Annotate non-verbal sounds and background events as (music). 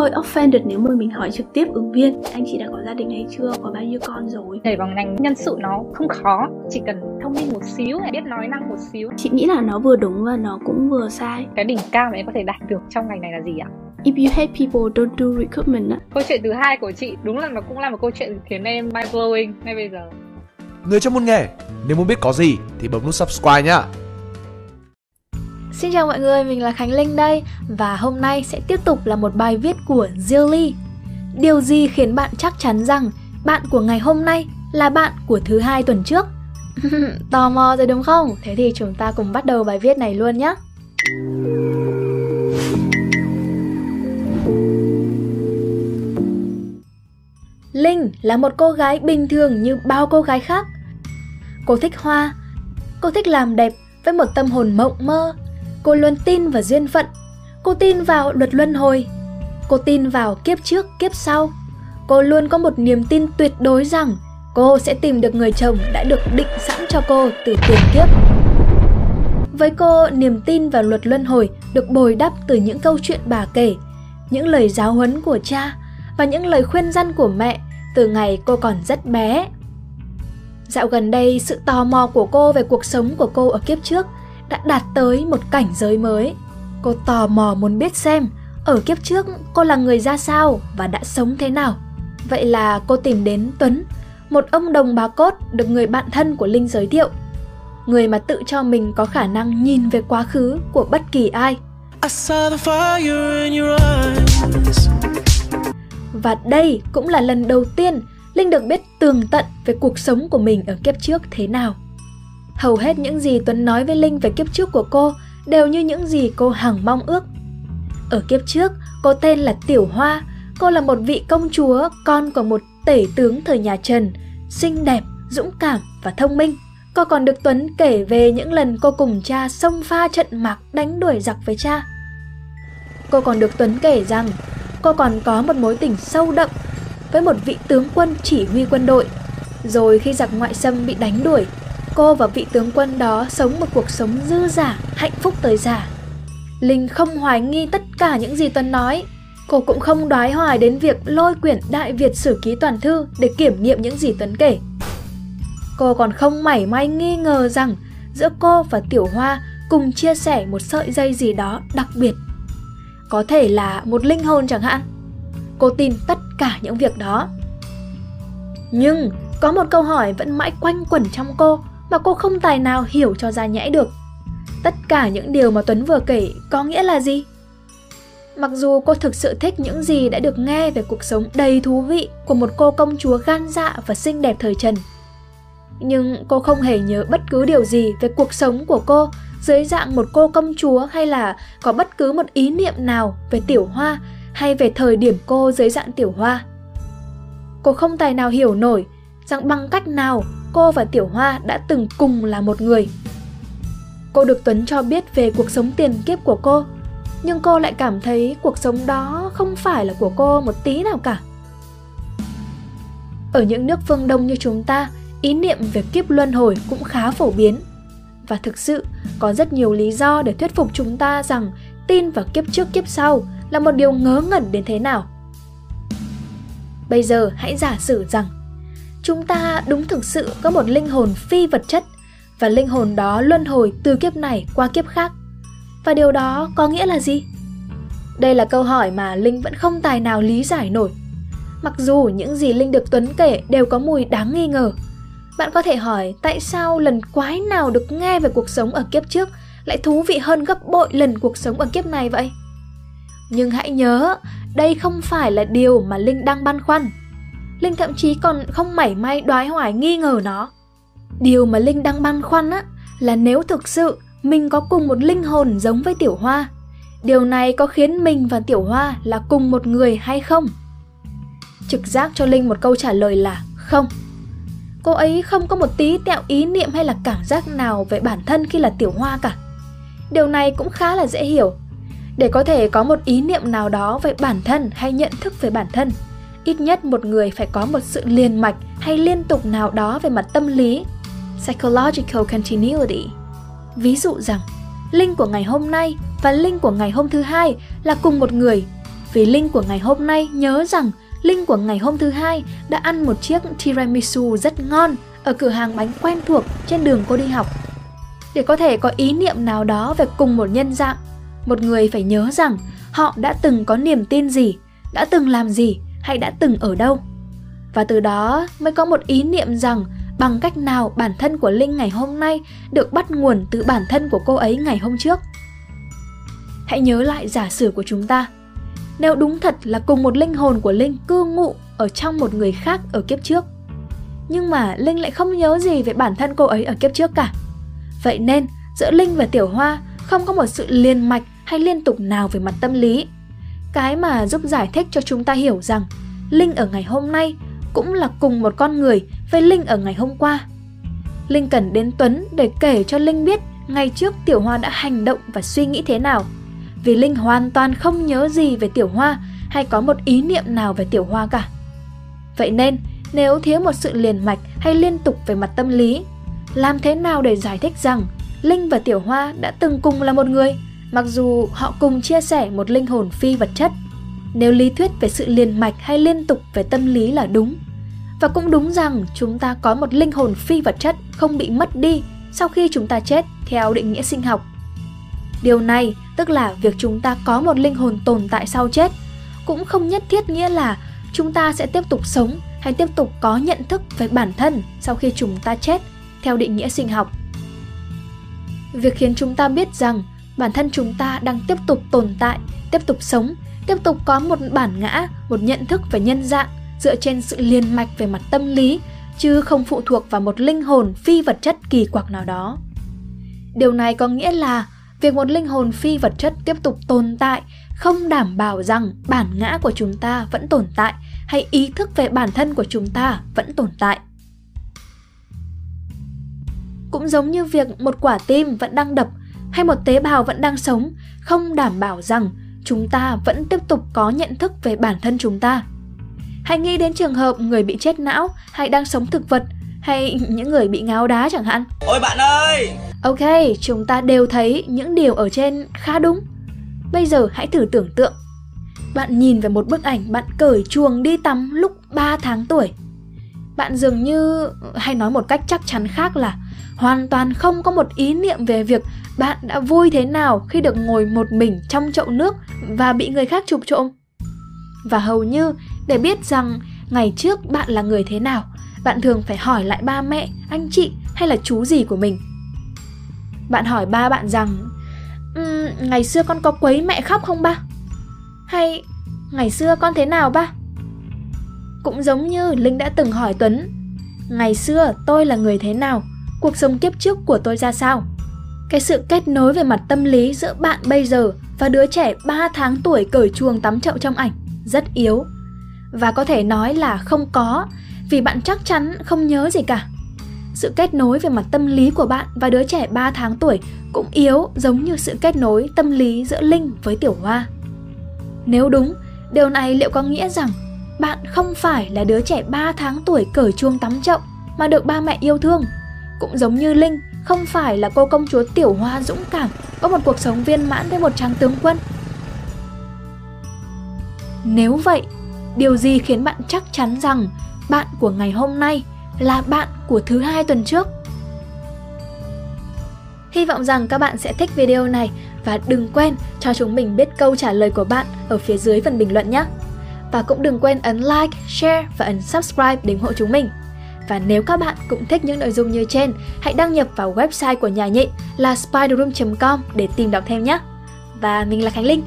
hơi offended nếu mà mình hỏi trực tiếp ứng viên anh chị đã có gia đình hay chưa có bao nhiêu con rồi nhảy vào ngành nhân sự nó không khó chỉ cần thông minh một xíu biết nói năng một xíu chị nghĩ là nó vừa đúng và nó cũng vừa sai cái đỉnh cao mà em có thể đạt được trong ngành này là gì ạ If you hate people, don't do recruitment. Câu chuyện thứ hai của chị đúng là nó cũng là một câu chuyện khiến em mind blowing ngay bây giờ. Người trong môn nghề, nếu muốn biết có gì thì bấm nút subscribe nhá. Xin chào mọi người, mình là Khánh Linh đây và hôm nay sẽ tiếp tục là một bài viết của Zilly. Điều gì khiến bạn chắc chắn rằng bạn của ngày hôm nay là bạn của thứ hai tuần trước? (laughs) Tò mò rồi đúng không? Thế thì chúng ta cùng bắt đầu bài viết này luôn nhé. Linh là một cô gái bình thường như bao cô gái khác. Cô thích hoa, cô thích làm đẹp với một tâm hồn mộng mơ. Cô luôn tin vào duyên phận, cô tin vào luật luân hồi. Cô tin vào kiếp trước, kiếp sau. Cô luôn có một niềm tin tuyệt đối rằng cô sẽ tìm được người chồng đã được định sẵn cho cô từ tiền kiếp. Với cô, niềm tin vào luật luân hồi được bồi đắp từ những câu chuyện bà kể, những lời giáo huấn của cha và những lời khuyên răn của mẹ từ ngày cô còn rất bé. Dạo gần đây, sự tò mò của cô về cuộc sống của cô ở kiếp trước đã đạt tới một cảnh giới mới. Cô tò mò muốn biết xem ở kiếp trước cô là người ra sao và đã sống thế nào. Vậy là cô tìm đến Tuấn, một ông đồng bà cốt được người bạn thân của Linh giới thiệu. Người mà tự cho mình có khả năng nhìn về quá khứ của bất kỳ ai. Và đây cũng là lần đầu tiên Linh được biết tường tận về cuộc sống của mình ở kiếp trước thế nào. Hầu hết những gì Tuấn nói với Linh về kiếp trước của cô đều như những gì cô hằng mong ước. Ở kiếp trước, cô tên là Tiểu Hoa, cô là một vị công chúa, con của một tể tướng thời nhà Trần, xinh đẹp, dũng cảm và thông minh. Cô còn được Tuấn kể về những lần cô cùng cha xông pha trận mạc đánh đuổi giặc với cha. Cô còn được Tuấn kể rằng cô còn có một mối tình sâu đậm với một vị tướng quân chỉ huy quân đội. Rồi khi giặc ngoại xâm bị đánh đuổi, cô và vị tướng quân đó sống một cuộc sống dư giả, hạnh phúc tới già. Linh không hoài nghi tất cả những gì Tuấn nói. Cô cũng không đoái hoài đến việc lôi quyển Đại Việt Sử Ký Toàn Thư để kiểm nghiệm những gì Tuấn kể. Cô còn không mảy may nghi ngờ rằng giữa cô và Tiểu Hoa cùng chia sẻ một sợi dây gì đó đặc biệt có thể là một linh hồn chẳng hạn cô tin tất cả những việc đó nhưng có một câu hỏi vẫn mãi quanh quẩn trong cô mà cô không tài nào hiểu cho ra nhẽ được tất cả những điều mà tuấn vừa kể có nghĩa là gì mặc dù cô thực sự thích những gì đã được nghe về cuộc sống đầy thú vị của một cô công chúa gan dạ và xinh đẹp thời trần, nhưng cô không hề nhớ bất cứ điều gì về cuộc sống của cô dưới dạng một cô công chúa hay là có bất cứ một ý niệm nào về tiểu hoa hay về thời điểm cô dưới dạng tiểu hoa. Cô không tài nào hiểu nổi rằng bằng cách nào cô và tiểu hoa đã từng cùng là một người. Cô được Tuấn cho biết về cuộc sống tiền kiếp của cô, nhưng cô lại cảm thấy cuộc sống đó không phải là của cô một tí nào cả. Ở những nước phương Đông như chúng ta, ý niệm về kiếp luân hồi cũng khá phổ biến và thực sự có rất nhiều lý do để thuyết phục chúng ta rằng tin vào kiếp trước kiếp sau là một điều ngớ ngẩn đến thế nào. Bây giờ hãy giả sử rằng chúng ta đúng thực sự có một linh hồn phi vật chất và linh hồn đó luân hồi từ kiếp này qua kiếp khác. Và điều đó có nghĩa là gì? Đây là câu hỏi mà Linh vẫn không tài nào lý giải nổi. Mặc dù những gì Linh được Tuấn kể đều có mùi đáng nghi ngờ, bạn có thể hỏi tại sao lần quái nào được nghe về cuộc sống ở kiếp trước lại thú vị hơn gấp bội lần cuộc sống ở kiếp này vậy? Nhưng hãy nhớ, đây không phải là điều mà Linh đang băn khoăn. Linh thậm chí còn không mảy may đoái hoài nghi ngờ nó. Điều mà Linh đang băn khoăn á là nếu thực sự mình có cùng một linh hồn giống với Tiểu Hoa, điều này có khiến mình và Tiểu Hoa là cùng một người hay không? Trực giác cho Linh một câu trả lời là không. Cô ấy không có một tí tẹo ý niệm hay là cảm giác nào về bản thân khi là tiểu hoa cả. Điều này cũng khá là dễ hiểu. Để có thể có một ý niệm nào đó về bản thân hay nhận thức về bản thân, ít nhất một người phải có một sự liền mạch hay liên tục nào đó về mặt tâm lý, psychological continuity. Ví dụ rằng, linh của ngày hôm nay và linh của ngày hôm thứ hai là cùng một người, vì Linh của ngày hôm nay nhớ rằng Linh của ngày hôm thứ hai đã ăn một chiếc tiramisu rất ngon ở cửa hàng bánh quen thuộc trên đường cô đi học. Để có thể có ý niệm nào đó về cùng một nhân dạng, một người phải nhớ rằng họ đã từng có niềm tin gì, đã từng làm gì hay đã từng ở đâu. Và từ đó mới có một ý niệm rằng bằng cách nào bản thân của Linh ngày hôm nay được bắt nguồn từ bản thân của cô ấy ngày hôm trước. Hãy nhớ lại giả sử của chúng ta. Nếu đúng thật là cùng một linh hồn của Linh cư ngụ ở trong một người khác ở kiếp trước. Nhưng mà Linh lại không nhớ gì về bản thân cô ấy ở kiếp trước cả. Vậy nên, giữa Linh và Tiểu Hoa không có một sự liên mạch hay liên tục nào về mặt tâm lý. Cái mà giúp giải thích cho chúng ta hiểu rằng Linh ở ngày hôm nay cũng là cùng một con người với Linh ở ngày hôm qua. Linh cần đến Tuấn để kể cho Linh biết ngày trước Tiểu Hoa đã hành động và suy nghĩ thế nào. Vì Linh hoàn toàn không nhớ gì về Tiểu Hoa hay có một ý niệm nào về Tiểu Hoa cả. Vậy nên, nếu thiếu một sự liền mạch hay liên tục về mặt tâm lý, làm thế nào để giải thích rằng Linh và Tiểu Hoa đã từng cùng là một người, mặc dù họ cùng chia sẻ một linh hồn phi vật chất? Nếu lý thuyết về sự liền mạch hay liên tục về tâm lý là đúng, và cũng đúng rằng chúng ta có một linh hồn phi vật chất không bị mất đi sau khi chúng ta chết theo định nghĩa sinh học. Điều này tức là việc chúng ta có một linh hồn tồn tại sau chết cũng không nhất thiết nghĩa là chúng ta sẽ tiếp tục sống hay tiếp tục có nhận thức về bản thân sau khi chúng ta chết theo định nghĩa sinh học. Việc khiến chúng ta biết rằng bản thân chúng ta đang tiếp tục tồn tại, tiếp tục sống, tiếp tục có một bản ngã, một nhận thức về nhân dạng dựa trên sự liền mạch về mặt tâm lý chứ không phụ thuộc vào một linh hồn phi vật chất kỳ quặc nào đó. Điều này có nghĩa là việc một linh hồn phi vật chất tiếp tục tồn tại không đảm bảo rằng bản ngã của chúng ta vẫn tồn tại hay ý thức về bản thân của chúng ta vẫn tồn tại. Cũng giống như việc một quả tim vẫn đang đập hay một tế bào vẫn đang sống không đảm bảo rằng chúng ta vẫn tiếp tục có nhận thức về bản thân chúng ta. Hãy nghĩ đến trường hợp người bị chết não hay đang sống thực vật hay những người bị ngáo đá chẳng hạn. Ôi bạn ơi! Ok, chúng ta đều thấy những điều ở trên khá đúng. Bây giờ hãy thử tưởng tượng. Bạn nhìn về một bức ảnh bạn cởi chuồng đi tắm lúc 3 tháng tuổi. Bạn dường như hay nói một cách chắc chắn khác là hoàn toàn không có một ý niệm về việc bạn đã vui thế nào khi được ngồi một mình trong chậu nước và bị người khác chụp trộm. Và hầu như để biết rằng ngày trước bạn là người thế nào, bạn thường phải hỏi lại ba mẹ, anh chị hay là chú gì của mình. Bạn hỏi ba bạn rằng um, ngày xưa con có quấy mẹ khóc không ba? Hay ngày xưa con thế nào ba? Cũng giống như Linh đã từng hỏi Tuấn Ngày xưa tôi là người thế nào? Cuộc sống kiếp trước của tôi ra sao? Cái sự kết nối về mặt tâm lý giữa bạn bây giờ và đứa trẻ 3 tháng tuổi cởi chuồng tắm chậu trong ảnh rất yếu và có thể nói là không có vì bạn chắc chắn không nhớ gì cả. Sự kết nối về mặt tâm lý của bạn và đứa trẻ 3 tháng tuổi cũng yếu giống như sự kết nối tâm lý giữa Linh với Tiểu Hoa. Nếu đúng, điều này liệu có nghĩa rằng bạn không phải là đứa trẻ 3 tháng tuổi cởi chuông tắm chậu mà được ba mẹ yêu thương? Cũng giống như Linh không phải là cô công chúa Tiểu Hoa dũng cảm có một cuộc sống viên mãn với một chàng tướng quân. Nếu vậy, điều gì khiến bạn chắc chắn rằng bạn của ngày hôm nay là bạn của thứ hai tuần trước hy vọng rằng các bạn sẽ thích video này và đừng quên cho chúng mình biết câu trả lời của bạn ở phía dưới phần bình luận nhé và cũng đừng quên ấn like, share và ấn subscribe để ủng hộ chúng mình. Và nếu các bạn cũng thích những nội dung như trên, hãy đăng nhập vào website của nhà nhị là spiderroom.com để tìm đọc thêm nhé. Và mình là Khánh Linh,